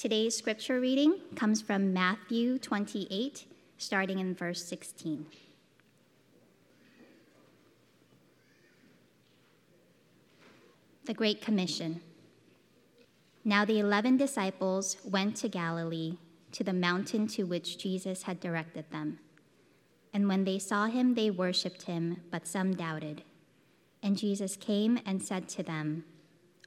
Today's scripture reading comes from Matthew 28, starting in verse 16. The Great Commission. Now the eleven disciples went to Galilee, to the mountain to which Jesus had directed them. And when they saw him, they worshipped him, but some doubted. And Jesus came and said to them,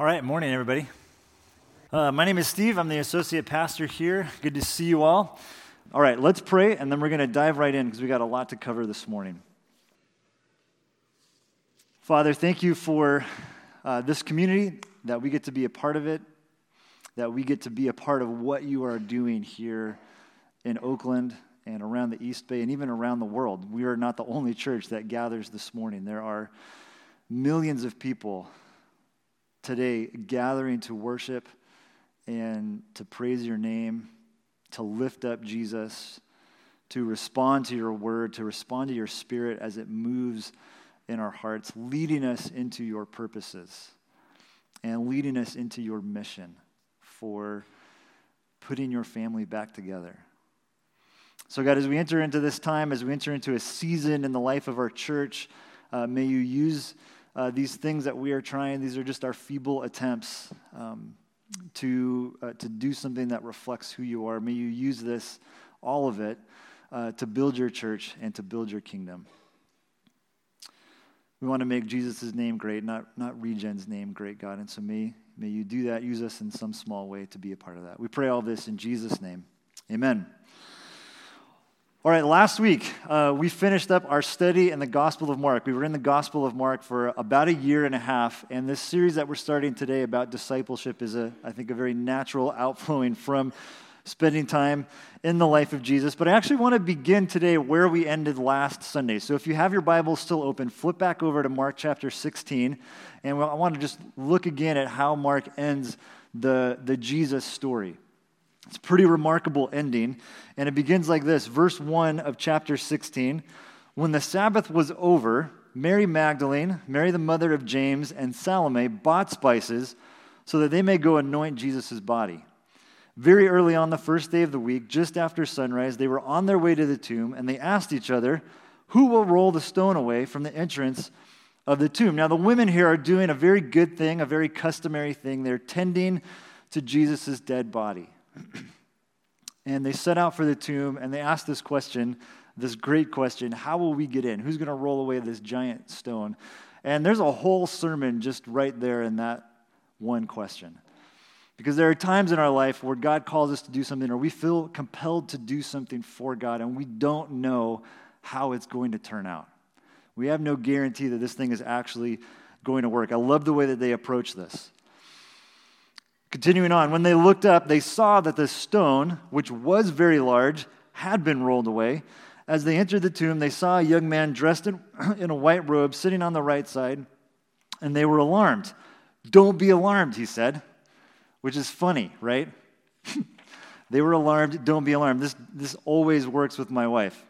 All right, morning, everybody. Uh, my name is Steve. I'm the associate pastor here. Good to see you all. All right, let's pray, and then we're going to dive right in because we got a lot to cover this morning. Father, thank you for uh, this community, that we get to be a part of it, that we get to be a part of what you are doing here in Oakland and around the East Bay and even around the world. We are not the only church that gathers this morning. There are millions of people today gathering to worship and to praise your name, to lift up Jesus, to respond to your word, to respond to your spirit as it moves in our hearts, leading us into your purposes and leading us into your mission for putting your family back together. So, God, as we enter into this time, as we enter into a season in the life of our church, uh, may you use uh, these things that we are trying, these are just our feeble attempts um, to, uh, to do something that reflects who you are. May you use this, all of it, uh, to build your church and to build your kingdom. We want to make Jesus' name great, not, not Regen's name great, God. And so may, may you do that. Use us in some small way to be a part of that. We pray all this in Jesus' name. Amen. All right, last week uh, we finished up our study in the Gospel of Mark. We were in the Gospel of Mark for about a year and a half, and this series that we're starting today about discipleship is, a, I think, a very natural outflowing from spending time in the life of Jesus. But I actually want to begin today where we ended last Sunday. So if you have your Bible still open, flip back over to Mark chapter 16, and I want to just look again at how Mark ends the, the Jesus story. It's a pretty remarkable ending. And it begins like this Verse 1 of chapter 16. When the Sabbath was over, Mary Magdalene, Mary the mother of James, and Salome bought spices so that they may go anoint Jesus' body. Very early on the first day of the week, just after sunrise, they were on their way to the tomb and they asked each other, Who will roll the stone away from the entrance of the tomb? Now, the women here are doing a very good thing, a very customary thing. They're tending to Jesus' dead body. and they set out for the tomb and they asked this question, this great question How will we get in? Who's going to roll away this giant stone? And there's a whole sermon just right there in that one question. Because there are times in our life where God calls us to do something or we feel compelled to do something for God and we don't know how it's going to turn out. We have no guarantee that this thing is actually going to work. I love the way that they approach this. Continuing on, when they looked up, they saw that the stone, which was very large, had been rolled away. As they entered the tomb, they saw a young man dressed in, in a white robe sitting on the right side, and they were alarmed. Don't be alarmed, he said, which is funny, right? they were alarmed. Don't be alarmed. This, this always works with my wife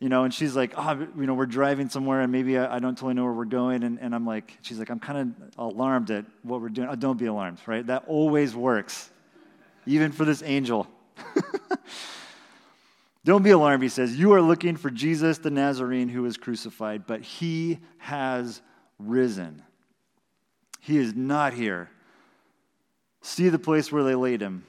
you know, and she's like, oh, you know, we're driving somewhere and maybe I, I don't totally know where we're going. And, and I'm like, she's like, I'm kind of alarmed at what we're doing. Oh, don't be alarmed, right? That always works, even for this angel. don't be alarmed, he says. You are looking for Jesus the Nazarene who was crucified, but he has risen. He is not here. See the place where they laid him.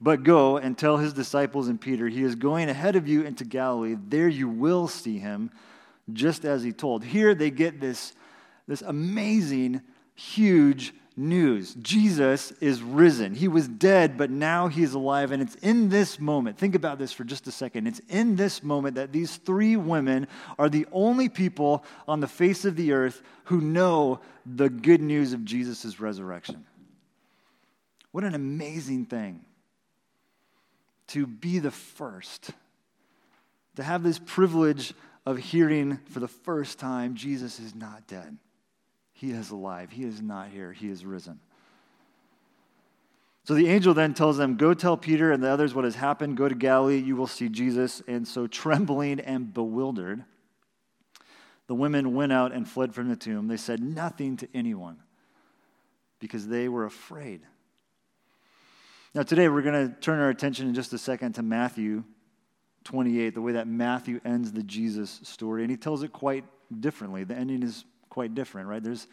But go and tell his disciples and Peter, he is going ahead of you into Galilee. There you will see him, just as he told. Here they get this, this amazing, huge news. Jesus is risen. He was dead, but now he is alive. And it's in this moment, think about this for just a second. It's in this moment that these three women are the only people on the face of the earth who know the good news of Jesus' resurrection. What an amazing thing to be the first, to have this privilege of hearing for the first time Jesus is not dead. He is alive. He is not here. He is risen. So the angel then tells them, Go tell Peter and the others what has happened. Go to Galilee. You will see Jesus. And so, trembling and bewildered, the women went out and fled from the tomb. They said nothing to anyone because they were afraid. Now, today we're going to turn our attention in just a second to Matthew 28, the way that Matthew ends the Jesus story. And he tells it quite differently. The ending is quite different, right? There's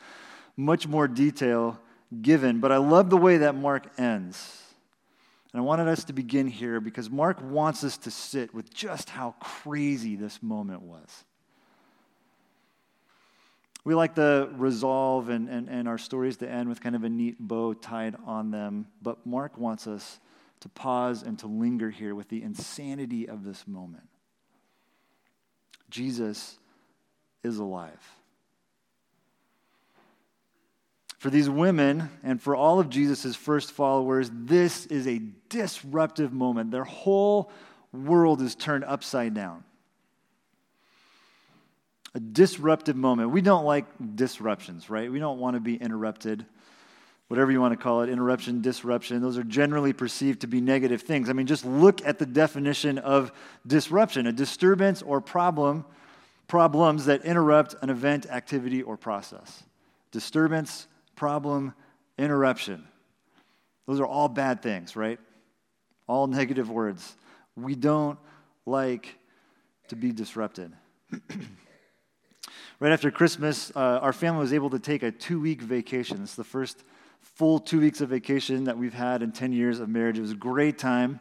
much more detail given, but I love the way that Mark ends. And I wanted us to begin here because Mark wants us to sit with just how crazy this moment was. We like the resolve and, and, and our stories to end with kind of a neat bow tied on them, but Mark wants us to pause and to linger here with the insanity of this moment. Jesus is alive. For these women and for all of Jesus' first followers, this is a disruptive moment. Their whole world is turned upside down. A disruptive moment. We don't like disruptions, right? We don't want to be interrupted. Whatever you want to call it, interruption, disruption, those are generally perceived to be negative things. I mean, just look at the definition of disruption a disturbance or problem, problems that interrupt an event, activity, or process. Disturbance, problem, interruption. Those are all bad things, right? All negative words. We don't like to be disrupted. right after Christmas, uh, our family was able to take a two week vacation. It's the first full two weeks of vacation that we've had in 10 years of marriage. It was a great time.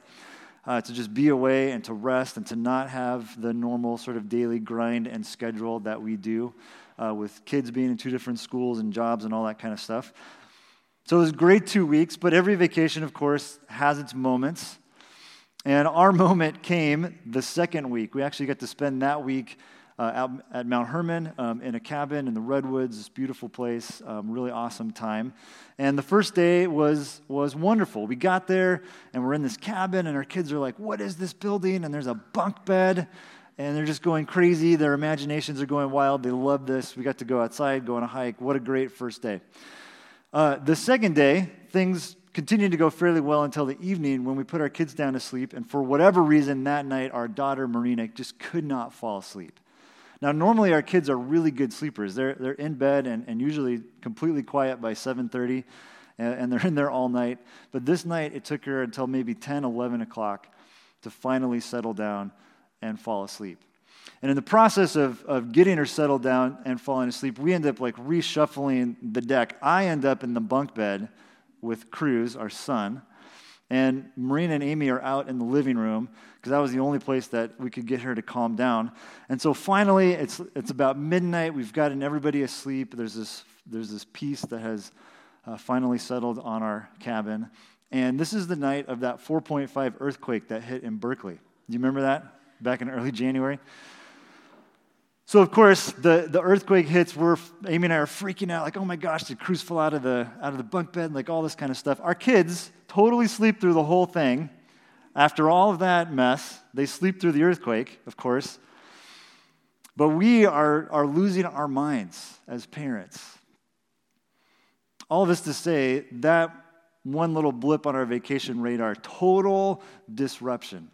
Uh, to just be away and to rest and to not have the normal sort of daily grind and schedule that we do uh, with kids being in two different schools and jobs and all that kind of stuff. So it was great two weeks, but every vacation, of course, has its moments. And our moment came the second week. We actually got to spend that week uh, out at Mount Hermon um, in a cabin in the redwoods. This beautiful place, um, really awesome time. And the first day was was wonderful. We got there and we're in this cabin, and our kids are like, "What is this building?" And there's a bunk bed and they're just going crazy. Their imaginations are going wild. They love this. We got to go outside, go on a hike. What a great first day. Uh, the second day, things continued to go fairly well until the evening when we put our kids down to sleep. And for whatever reason, that night, our daughter, Marina, just could not fall asleep. Now, normally our kids are really good sleepers. They're, they're in bed and, and usually completely quiet by 7.30, and, and they're in there all night. But this night, it took her until maybe 10, 11 o'clock to finally settle down and fall asleep. And in the process of, of getting her settled down and falling asleep, we end up like reshuffling the deck. I end up in the bunk bed with Cruz, our son, and Marina and Amy are out in the living room because that was the only place that we could get her to calm down. And so finally, it's, it's about midnight. We've gotten everybody asleep. There's this, there's this peace that has uh, finally settled on our cabin. And this is the night of that 4.5 earthquake that hit in Berkeley. Do you remember that? back in early January. So, of course, the, the earthquake hits. We're, Amy and I are freaking out, like, oh my gosh, did Cruz fall out of, the, out of the bunk bed? Like, all this kind of stuff. Our kids totally sleep through the whole thing. After all of that mess, they sleep through the earthquake, of course. But we are, are losing our minds as parents. All this to say, that one little blip on our vacation radar, total disruption.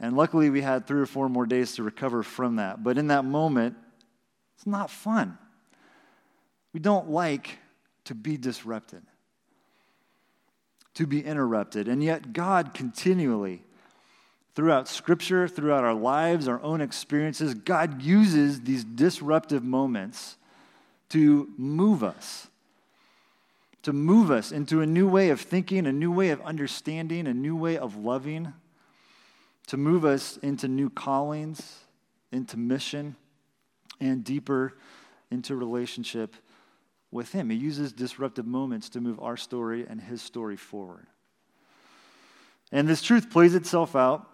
And luckily, we had three or four more days to recover from that. But in that moment, it's not fun. We don't like to be disrupted, to be interrupted. And yet, God continually, throughout Scripture, throughout our lives, our own experiences, God uses these disruptive moments to move us, to move us into a new way of thinking, a new way of understanding, a new way of loving to move us into new callings, into mission, and deeper into relationship with Him. He uses disruptive moments to move our story and His story forward. And this truth plays itself out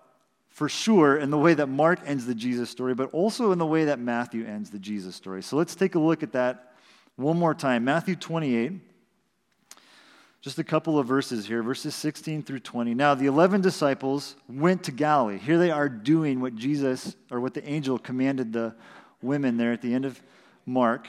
for sure in the way that Mark ends the Jesus story, but also in the way that Matthew ends the Jesus story. So let's take a look at that one more time. Matthew 28. Just a couple of verses here, verses 16 through 20. Now, the 11 disciples went to Galilee. Here they are doing what Jesus, or what the angel commanded the women there at the end of Mark.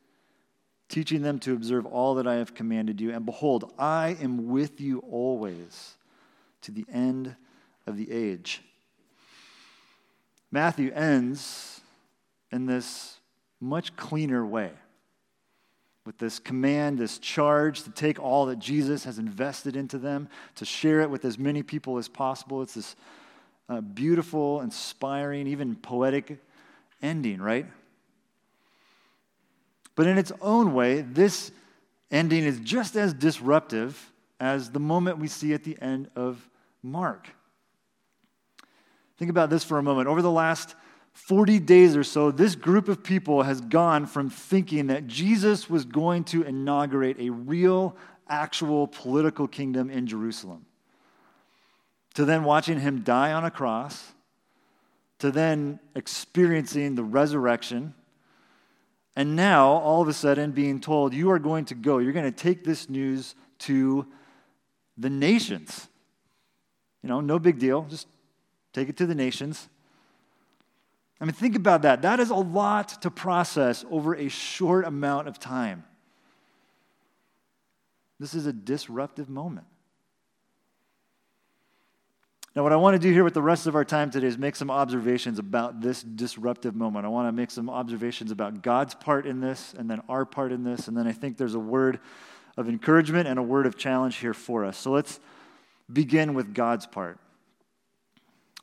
teaching them to observe all that I have commanded you. And behold, I am with you always to the end of the age. Matthew ends in this much cleaner way with this command, this charge to take all that Jesus has invested into them, to share it with as many people as possible. It's this uh, beautiful, inspiring, even poetic ending, right? But in its own way, this ending is just as disruptive as the moment we see at the end of Mark. Think about this for a moment. Over the last 40 days or so, this group of people has gone from thinking that Jesus was going to inaugurate a real, actual political kingdom in Jerusalem, to then watching him die on a cross, to then experiencing the resurrection, and now all of a sudden being told, You are going to go, you're going to take this news to the nations. You know, no big deal, just take it to the nations. I mean, think about that. That is a lot to process over a short amount of time. This is a disruptive moment. Now, what I want to do here with the rest of our time today is make some observations about this disruptive moment. I want to make some observations about God's part in this, and then our part in this, and then I think there's a word of encouragement and a word of challenge here for us. So let's begin with God's part.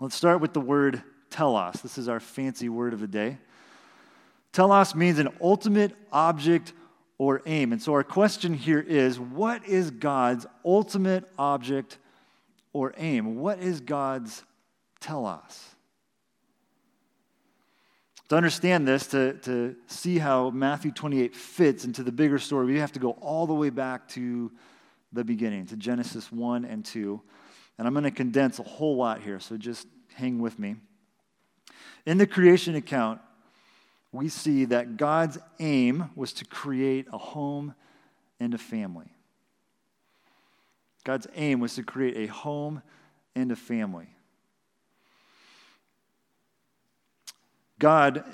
Let's start with the word telos. This is our fancy word of the day. Telos means an ultimate object or aim. And so our question here is what is God's ultimate object or aim? What is God's telos? To understand this, to, to see how Matthew 28 fits into the bigger story, we have to go all the way back to the beginning, to Genesis 1 and 2. And I'm going to condense a whole lot here, so just hang with me. In the creation account, we see that God's aim was to create a home and a family. God's aim was to create a home and a family. God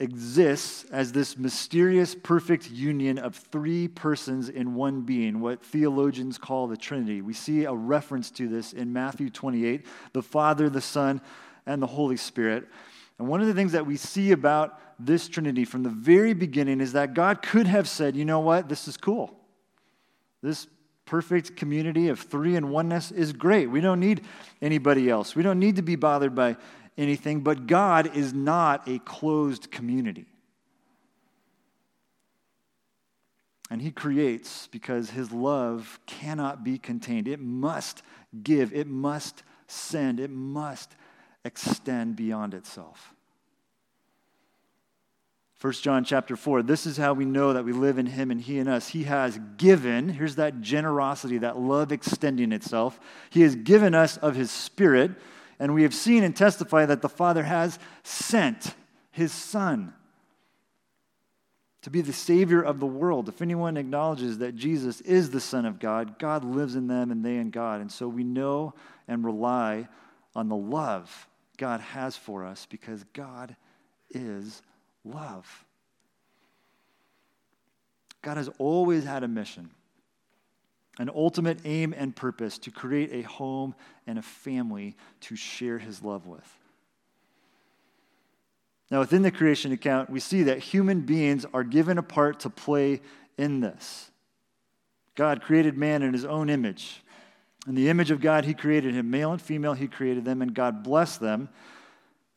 exists as this mysterious, perfect union of three persons in one being, what theologians call the Trinity. We see a reference to this in Matthew 28 the Father, the Son, and the Holy Spirit. And one of the things that we see about this Trinity from the very beginning is that God could have said, you know what, this is cool. This perfect community of three and oneness is great. We don't need anybody else. We don't need to be bothered by anything, but God is not a closed community. And He creates because His love cannot be contained. It must give, it must send, it must extend beyond itself. 1 John chapter 4, this is how we know that we live in him and he in us. He has given, here's that generosity, that love extending itself. He has given us of his spirit, and we have seen and testified that the Father has sent his Son to be the Savior of the world. If anyone acknowledges that Jesus is the Son of God, God lives in them and they in God. And so we know and rely on the love God has for us because God is love. God has always had a mission, an ultimate aim and purpose to create a home and a family to share his love with. Now, within the creation account, we see that human beings are given a part to play in this. God created man in his own image. In the image of God, he created him. Male and female, he created them, and God blessed them.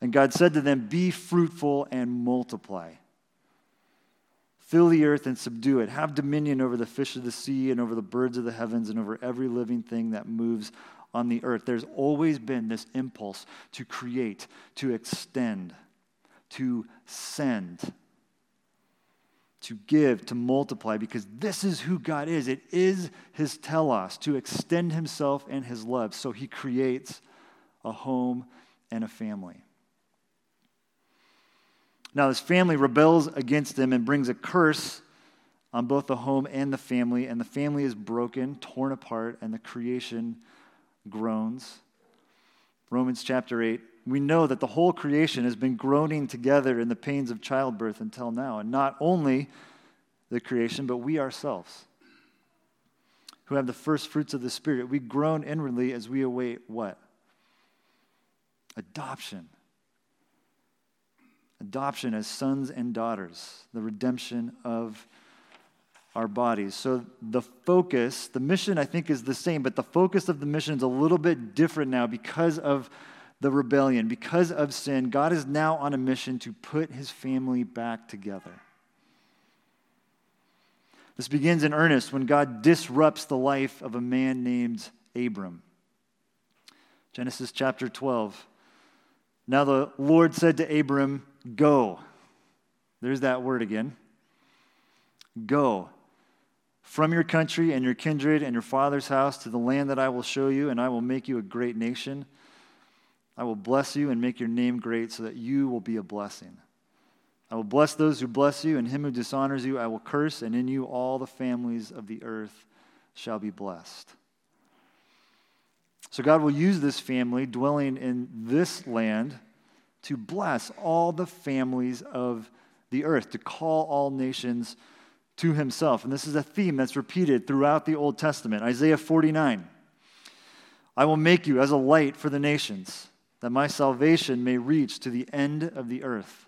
And God said to them, Be fruitful and multiply. Fill the earth and subdue it. Have dominion over the fish of the sea and over the birds of the heavens and over every living thing that moves on the earth. There's always been this impulse to create, to extend, to send, to give, to multiply, because this is who God is. It is his telos, to extend himself and his love. So he creates a home and a family. Now, this family rebels against them and brings a curse on both the home and the family, and the family is broken, torn apart, and the creation groans. Romans chapter 8. We know that the whole creation has been groaning together in the pains of childbirth until now. And not only the creation, but we ourselves, who have the first fruits of the Spirit, we groan inwardly as we await what? Adoption adoption as sons and daughters, the redemption of our bodies. So the focus, the mission, I think, is the same, but the focus of the mission is a little bit different now because of the rebellion, because of sin. God is now on a mission to put his family back together. This begins in earnest when God disrupts the life of a man named Abram. Genesis chapter 12. Now the Lord said to Abram, Go. There's that word again. Go from your country and your kindred and your father's house to the land that I will show you, and I will make you a great nation. I will bless you and make your name great so that you will be a blessing. I will bless those who bless you, and him who dishonors you I will curse, and in you all the families of the earth shall be blessed. So God will use this family dwelling in this land to bless all the families of the earth, to call all nations to himself. And this is a theme that's repeated throughout the Old Testament. Isaiah 49 I will make you as a light for the nations, that my salvation may reach to the end of the earth.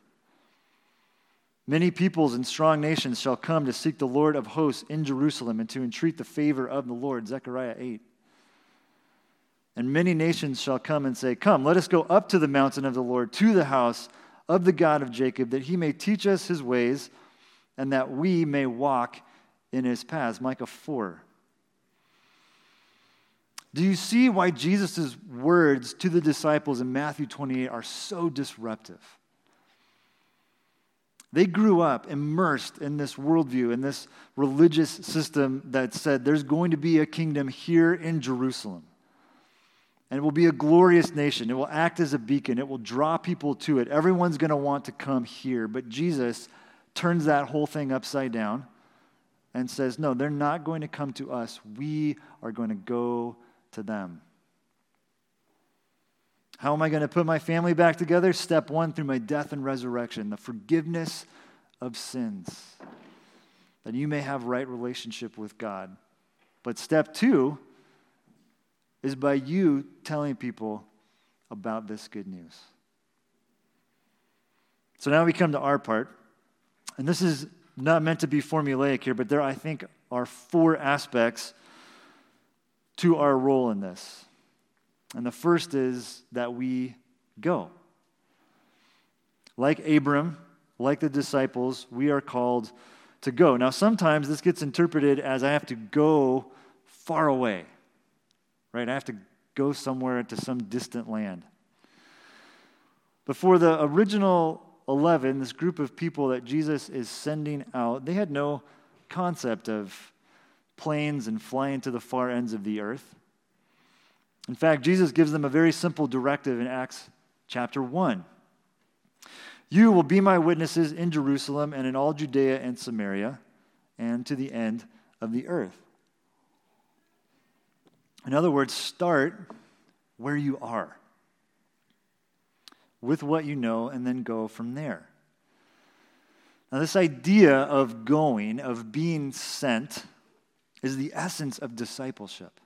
Many peoples and strong nations shall come to seek the Lord of hosts in Jerusalem and to entreat the favor of the Lord. Zechariah 8. And many nations shall come and say, Come, let us go up to the mountain of the Lord, to the house of the God of Jacob, that he may teach us his ways, and that we may walk in his paths. Micah 4. Do you see why Jesus' words to the disciples in Matthew 28 are so disruptive? They grew up immersed in this worldview, in this religious system that said there's going to be a kingdom here in Jerusalem. And it will be a glorious nation. It will act as a beacon. It will draw people to it. Everyone's going to want to come here. But Jesus turns that whole thing upside down and says, No, they're not going to come to us. We are going to go to them. How am I going to put my family back together? Step one, through my death and resurrection, the forgiveness of sins, that you may have right relationship with God. But step two, is by you telling people about this good news. So now we come to our part. And this is not meant to be formulaic here, but there, I think, are four aspects to our role in this. And the first is that we go. Like Abram, like the disciples, we are called to go. Now, sometimes this gets interpreted as I have to go far away right? I have to go somewhere to some distant land. But for the original 11, this group of people that Jesus is sending out, they had no concept of planes and flying to the far ends of the earth. In fact, Jesus gives them a very simple directive in Acts chapter 1. You will be my witnesses in Jerusalem and in all Judea and Samaria and to the end of the earth. In other words, start where you are with what you know and then go from there. Now, this idea of going, of being sent, is the essence of discipleship.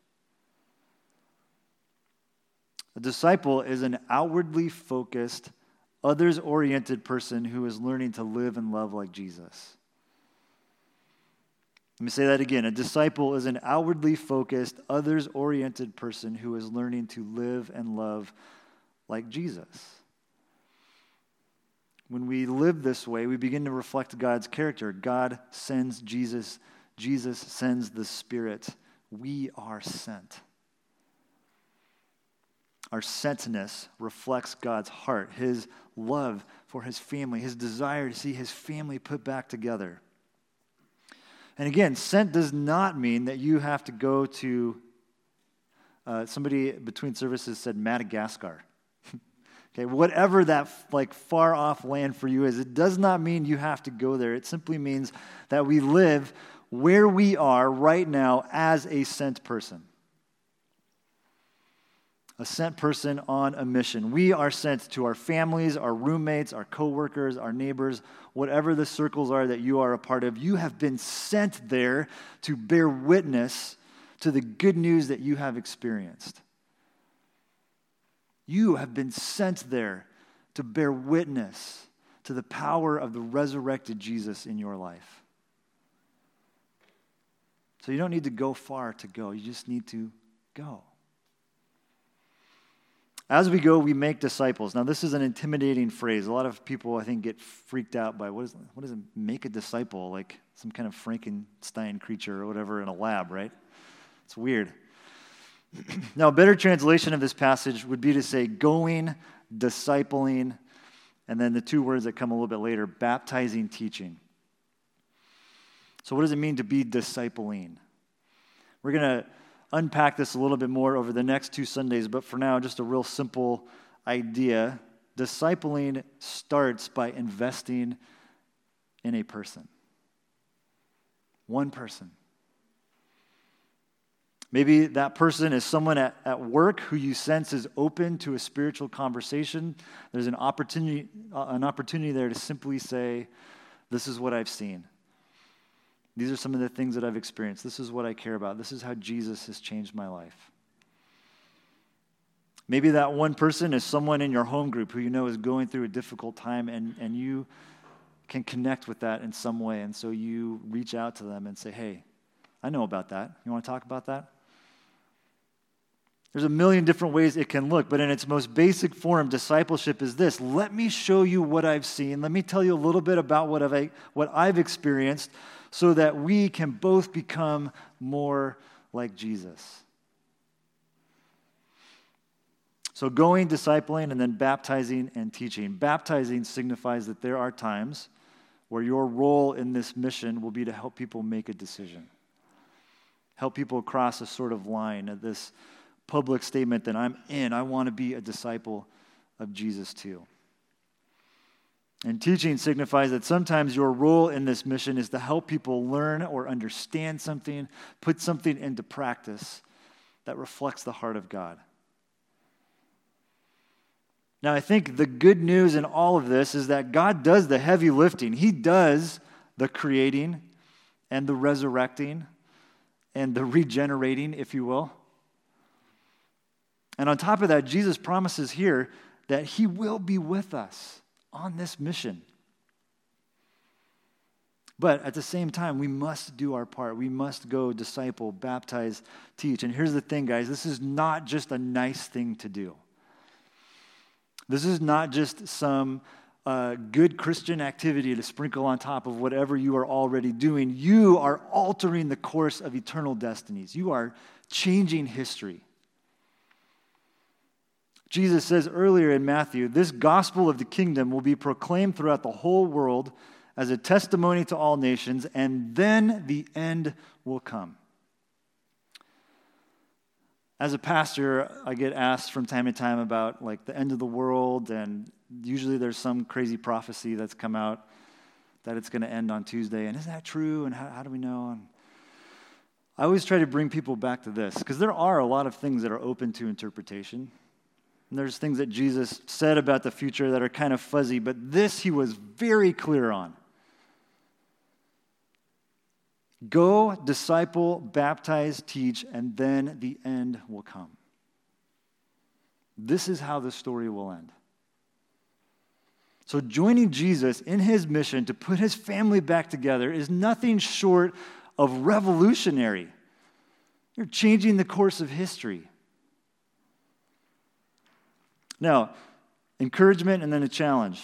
A disciple is an outwardly focused, others oriented person who is learning to live and love like Jesus. Let me say that again. A disciple is an outwardly focused, others oriented person who is learning to live and love like Jesus. When we live this way, we begin to reflect God's character. God sends Jesus, Jesus sends the Spirit. We are sent. Our sentness reflects God's heart, his love for his family, his desire to see his family put back together. And again, sent does not mean that you have to go to, uh, somebody between services said Madagascar. okay, whatever that like far off land for you is, it does not mean you have to go there. It simply means that we live where we are right now as a sent person a sent person on a mission. We are sent to our families, our roommates, our coworkers, our neighbors, whatever the circles are that you are a part of. You have been sent there to bear witness to the good news that you have experienced. You have been sent there to bear witness to the power of the resurrected Jesus in your life. So you don't need to go far to go, you just need to go. As we go, we make disciples. Now, this is an intimidating phrase. A lot of people, I think, get freaked out by what, is, what does it make a disciple? Like some kind of Frankenstein creature or whatever in a lab, right? It's weird. now, a better translation of this passage would be to say going, discipling, and then the two words that come a little bit later baptizing, teaching. So, what does it mean to be discipling? We're going to unpack this a little bit more over the next two Sundays, but for now, just a real simple idea. Discipling starts by investing in a person. One person. Maybe that person is someone at, at work who you sense is open to a spiritual conversation. There's an opportunity, uh, an opportunity there to simply say, This is what I've seen. These are some of the things that I've experienced. This is what I care about. This is how Jesus has changed my life. Maybe that one person is someone in your home group who you know is going through a difficult time, and, and you can connect with that in some way. And so you reach out to them and say, Hey, I know about that. You want to talk about that? There's a million different ways it can look, but in its most basic form, discipleship is this. Let me show you what I've seen. Let me tell you a little bit about what I've, what I've experienced so that we can both become more like Jesus. So, going, discipling, and then baptizing and teaching. Baptizing signifies that there are times where your role in this mission will be to help people make a decision, help people cross a sort of line this public statement that I'm in. I want to be a disciple of Jesus too. And teaching signifies that sometimes your role in this mission is to help people learn or understand something, put something into practice that reflects the heart of God. Now, I think the good news in all of this is that God does the heavy lifting. He does the creating and the resurrecting and the regenerating, if you will. And on top of that, Jesus promises here that He will be with us on this mission. But at the same time, we must do our part. We must go disciple, baptize, teach. And here's the thing, guys this is not just a nice thing to do. This is not just some uh, good Christian activity to sprinkle on top of whatever you are already doing. You are altering the course of eternal destinies, you are changing history. Jesus says earlier in Matthew, this gospel of the kingdom will be proclaimed throughout the whole world as a testimony to all nations, and then the end will come. As a pastor, I get asked from time to time about like the end of the world, and usually there's some crazy prophecy that's come out that it's going to end on Tuesday. And is that true? And how, how do we know? And I always try to bring people back to this because there are a lot of things that are open to interpretation. And there's things that Jesus said about the future that are kind of fuzzy, but this he was very clear on. Go, disciple, baptize, teach, and then the end will come. This is how the story will end. So, joining Jesus in his mission to put his family back together is nothing short of revolutionary. You're changing the course of history. Now, encouragement and then a challenge.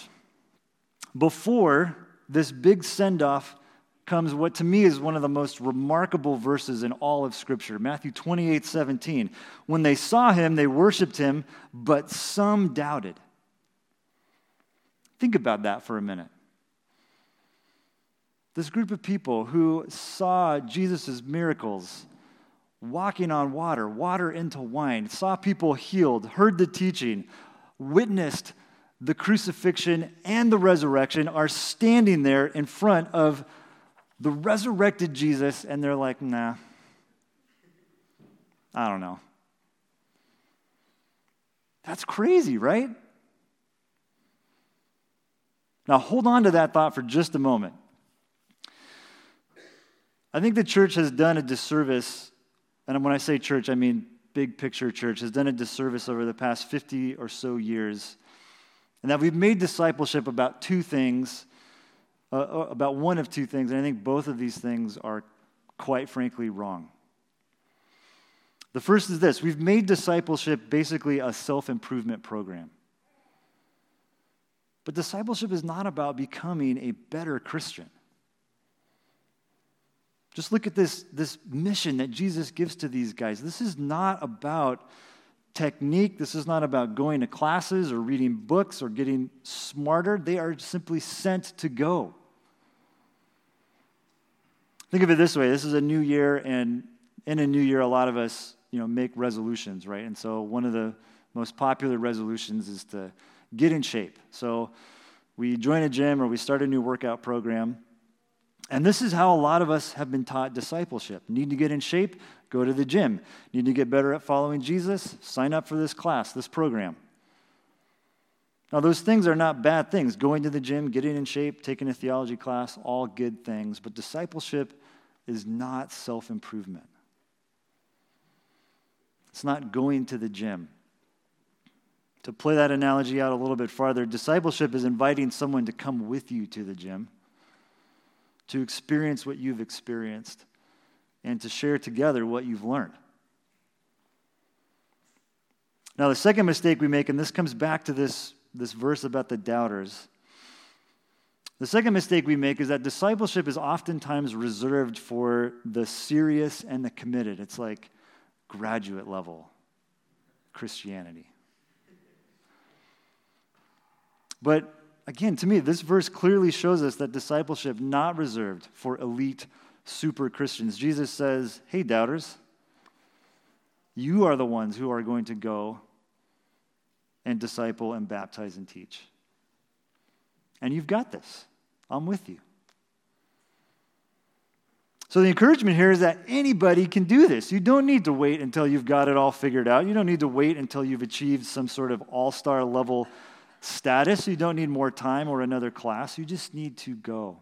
Before this big send off comes what to me is one of the most remarkable verses in all of Scripture Matthew 28 17. When they saw him, they worshiped him, but some doubted. Think about that for a minute. This group of people who saw Jesus' miracles, walking on water, water into wine, saw people healed, heard the teaching, witnessed the crucifixion and the resurrection, are standing there in front of the resurrected Jesus, and they're like, nah, I don't know. That's crazy, right? Now, hold on to that thought for just a moment. I think the church has done a disservice, and when I say church, I mean big picture church, has done a disservice over the past 50 or so years, and that we've made discipleship about two things, uh, uh, about one of two things, and I think both of these things are quite frankly wrong. The first is this we've made discipleship basically a self improvement program. But discipleship is not about becoming a better Christian. Just look at this, this mission that Jesus gives to these guys. This is not about technique. This is not about going to classes or reading books or getting smarter. They are simply sent to go. Think of it this way this is a new year, and in a new year, a lot of us you know, make resolutions, right? And so one of the most popular resolutions is to get in shape. So we join a gym or we start a new workout program. And this is how a lot of us have been taught discipleship. Need to get in shape? Go to the gym. Need to get better at following Jesus? Sign up for this class, this program. Now, those things are not bad things. Going to the gym, getting in shape, taking a theology class, all good things. But discipleship is not self improvement. It's not going to the gym. To play that analogy out a little bit farther, discipleship is inviting someone to come with you to the gym, to experience what you've experienced, and to share together what you've learned. Now, the second mistake we make, and this comes back to this, this verse about the doubters. The second mistake we make is that discipleship is oftentimes reserved for the serious and the committed. It's like graduate level Christianity. But again, to me, this verse clearly shows us that discipleship not reserved for elite super Christians. Jesus says, "Hey doubters, you are the ones who are going to go and disciple and baptize and teach. And you've got this. I'm with you." So, the encouragement here is that anybody can do this. You don't need to wait until you've got it all figured out. You don't need to wait until you've achieved some sort of all star level status. You don't need more time or another class. You just need to go.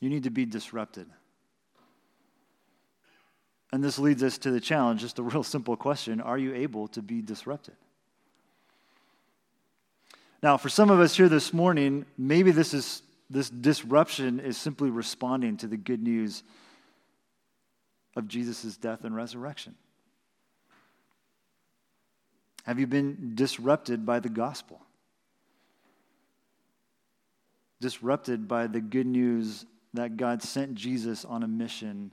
You need to be disrupted. And this leads us to the challenge just a real simple question Are you able to be disrupted? Now, for some of us here this morning, maybe this, is, this disruption is simply responding to the good news of Jesus' death and resurrection. Have you been disrupted by the gospel? Disrupted by the good news that God sent Jesus on a mission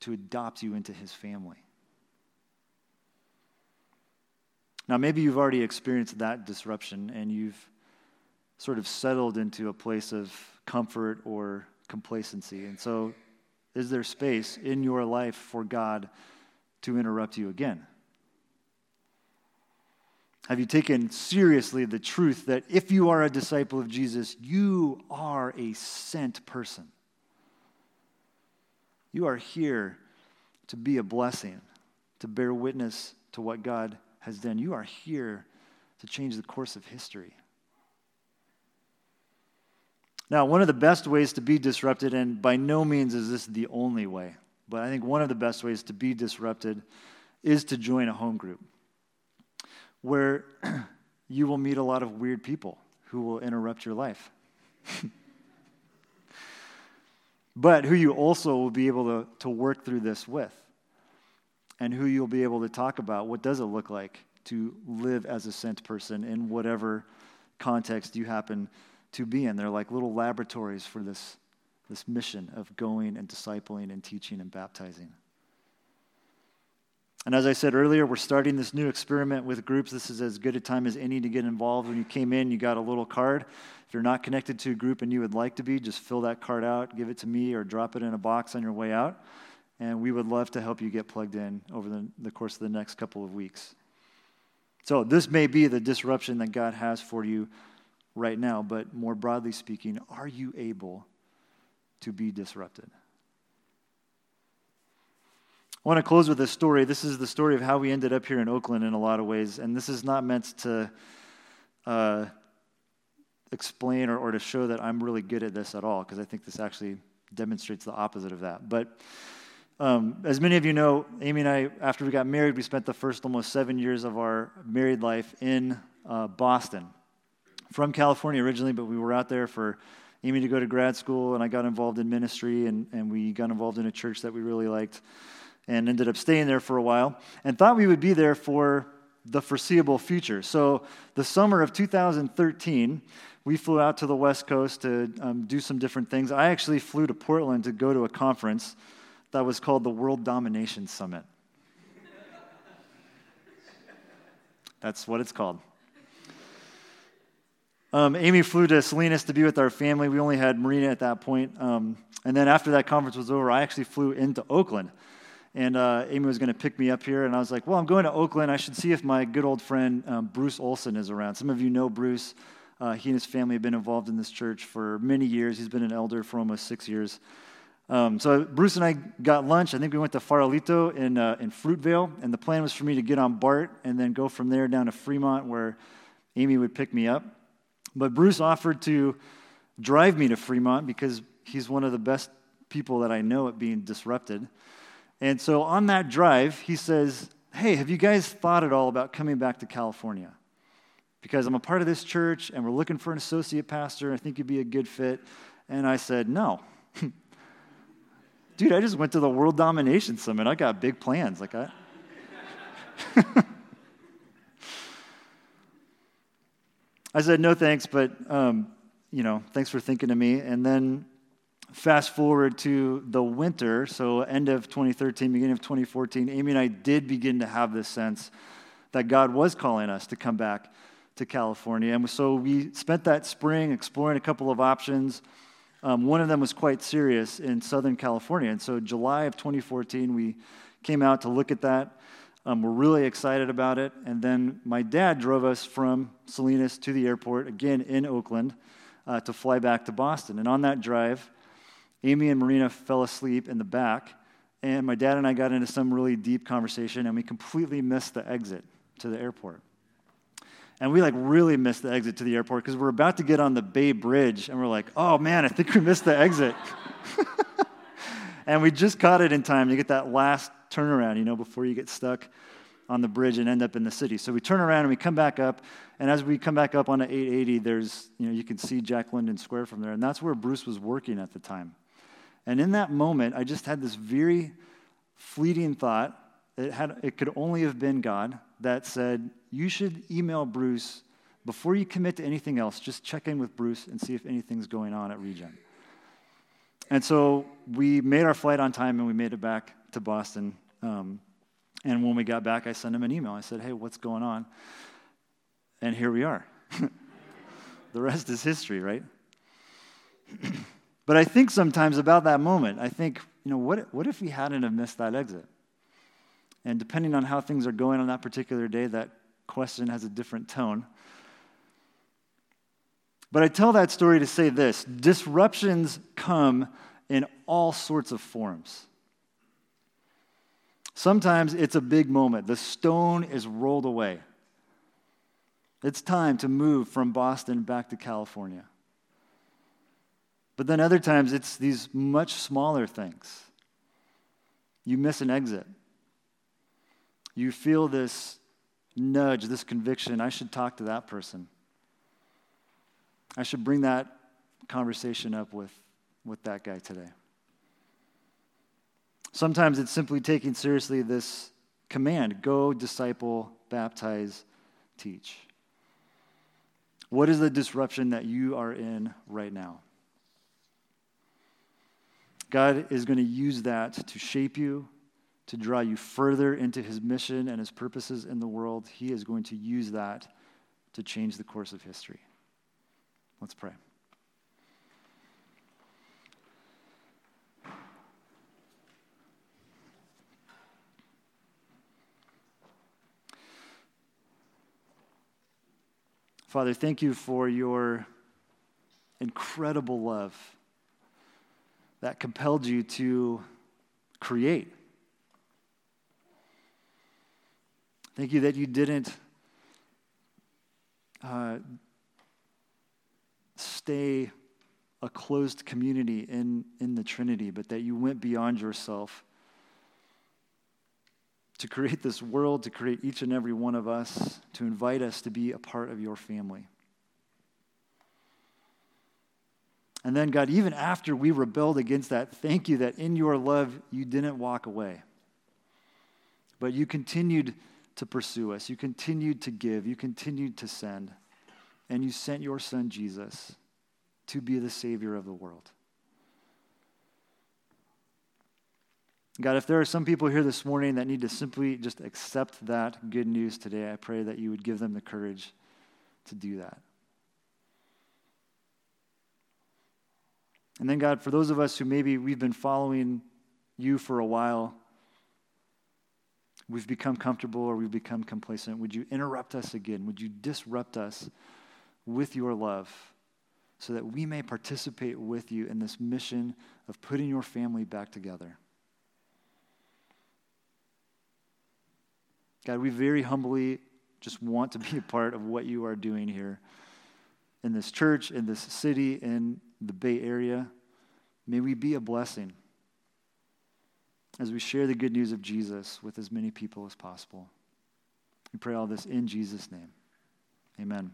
to adopt you into his family? Now, maybe you've already experienced that disruption and you've sort of settled into a place of comfort or complacency. And so, is there space in your life for God to interrupt you again? Have you taken seriously the truth that if you are a disciple of Jesus, you are a sent person? You are here to be a blessing, to bear witness to what God has done. You are here to change the course of history. Now, one of the best ways to be disrupted, and by no means is this the only way, but I think one of the best ways to be disrupted is to join a home group where you will meet a lot of weird people who will interrupt your life. but who you also will be able to, to work through this with, and who you'll be able to talk about what does it look like to live as a sent person in whatever context you happen to be in. They're like little laboratories for this, this mission of going and discipling and teaching and baptizing. And as I said earlier, we're starting this new experiment with groups. This is as good a time as any to get involved. When you came in, you got a little card. If you're not connected to a group and you would like to be, just fill that card out, give it to me, or drop it in a box on your way out. And we would love to help you get plugged in over the, the course of the next couple of weeks. So, this may be the disruption that God has for you right now, but more broadly speaking, are you able to be disrupted? I want to close with a story. This is the story of how we ended up here in Oakland in a lot of ways. And this is not meant to uh, explain or, or to show that I'm really good at this at all, because I think this actually demonstrates the opposite of that. But um, as many of you know, Amy and I, after we got married, we spent the first almost seven years of our married life in uh, Boston. From California originally, but we were out there for Amy to go to grad school, and I got involved in ministry, and, and we got involved in a church that we really liked and ended up staying there for a while and thought we would be there for the foreseeable future. So, the summer of 2013, we flew out to the West Coast to um, do some different things. I actually flew to Portland to go to a conference that was called the World Domination Summit. That's what it's called. Um, Amy flew to Salinas to be with our family. We only had Marina at that point. Um, and then after that conference was over, I actually flew into Oakland and uh, Amy was going to pick me up here, and I was like, "Well, I'm going to Oakland. I should see if my good old friend um, Bruce Olson is around." Some of you know Bruce. Uh, he and his family have been involved in this church for many years. He's been an elder for almost six years. Um, so Bruce and I got lunch. I think we went to Farolito in uh, in Fruitvale, and the plan was for me to get on BART and then go from there down to Fremont, where Amy would pick me up. But Bruce offered to drive me to Fremont because he's one of the best people that I know at being disrupted. And so on that drive, he says, Hey, have you guys thought at all about coming back to California? Because I'm a part of this church and we're looking for an associate pastor. I think you'd be a good fit. And I said, No. Dude, I just went to the World Domination Summit. I got big plans. Like, I. I said, No thanks, but, um, you know, thanks for thinking of me. And then fast forward to the winter, so end of 2013, beginning of 2014, Amy and I did begin to have this sense that God was calling us to come back to California. And so we spent that spring exploring a couple of options. Um, one of them was quite serious in Southern California. And so, July of 2014, we came out to look at that. Um, we're really excited about it. And then my dad drove us from Salinas to the airport, again in Oakland, uh, to fly back to Boston. And on that drive, Amy and Marina fell asleep in the back, and my dad and I got into some really deep conversation, and we completely missed the exit to the airport. And we like really missed the exit to the airport because we're about to get on the Bay Bridge, and we're like, oh man, I think we missed the exit. and we just caught it in time to get that last turnaround, you know, before you get stuck on the bridge and end up in the city. So we turn around and we come back up, and as we come back up on the 880, there's, you know, you can see Jack London Square from there, and that's where Bruce was working at the time. And in that moment, I just had this very fleeting thought. It, had, it could only have been God that said, You should email Bruce before you commit to anything else. Just check in with Bruce and see if anything's going on at Regen. And so we made our flight on time and we made it back to Boston. Um, and when we got back, I sent him an email. I said, Hey, what's going on? And here we are. the rest is history, right? But I think sometimes about that moment, I think, you know, what, what if we hadn't have missed that exit? And depending on how things are going on that particular day, that question has a different tone. But I tell that story to say this disruptions come in all sorts of forms. Sometimes it's a big moment. The stone is rolled away. It's time to move from Boston back to California. But then other times it's these much smaller things. You miss an exit. You feel this nudge, this conviction I should talk to that person. I should bring that conversation up with, with that guy today. Sometimes it's simply taking seriously this command go, disciple, baptize, teach. What is the disruption that you are in right now? God is going to use that to shape you, to draw you further into his mission and his purposes in the world. He is going to use that to change the course of history. Let's pray. Father, thank you for your incredible love that compelled you to create. Thank you that you didn't uh, stay a closed community in, in the Trinity, but that you went beyond yourself to create this world, to create each and every one of us, to invite us to be a part of your family. And then, God, even after we rebelled against that, thank you that in your love you didn't walk away, but you continued to pursue us. You continued to give. You continued to send. And you sent your son, Jesus, to be the Savior of the world. God, if there are some people here this morning that need to simply just accept that good news today, I pray that you would give them the courage to do that. And then, God, for those of us who maybe we've been following you for a while, we've become comfortable or we've become complacent, would you interrupt us again? Would you disrupt us with your love so that we may participate with you in this mission of putting your family back together? God, we very humbly just want to be a part of what you are doing here in this church, in this city, in the Bay Area. May we be a blessing as we share the good news of Jesus with as many people as possible. We pray all this in Jesus' name. Amen.